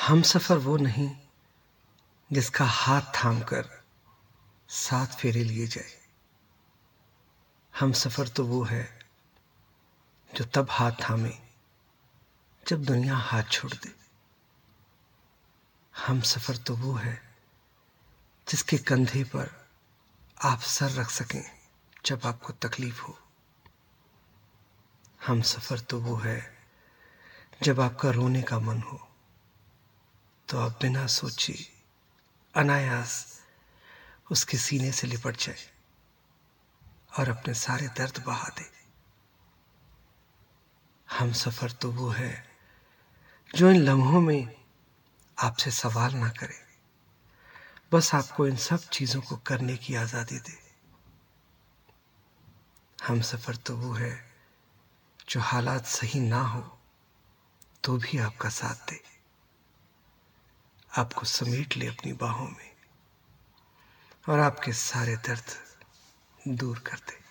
हम सफ़र वो नहीं जिसका हाथ थाम कर साथ फेरे लिए जाए। हम सफ़र तो वो है जो तब हाथ थामे, जब दुनिया हाथ छोड़ दे। हम सफ़र तो वो है जिसके कंधे पर आप सर रख सकें जब आपको तकलीफ़ हो। हम सफ़र तो वो है जब आपका रोने का मन हो। तो आप बिना सोचे अनायास उसके सीने से लिपट जाए और अपने सारे दर्द बहा दे हम सफ़र तो वो है जो इन लम्हों में आपसे सवाल ना करे। बस आपको इन सब चीज़ों को करने की आज़ादी दे। हम सफ़र तो वो है जो हालात सही ना हो तो भी आपका साथ दे। आपको समेट ले अपनी बाहों में और आपके सारे दर्द दूर कर दे।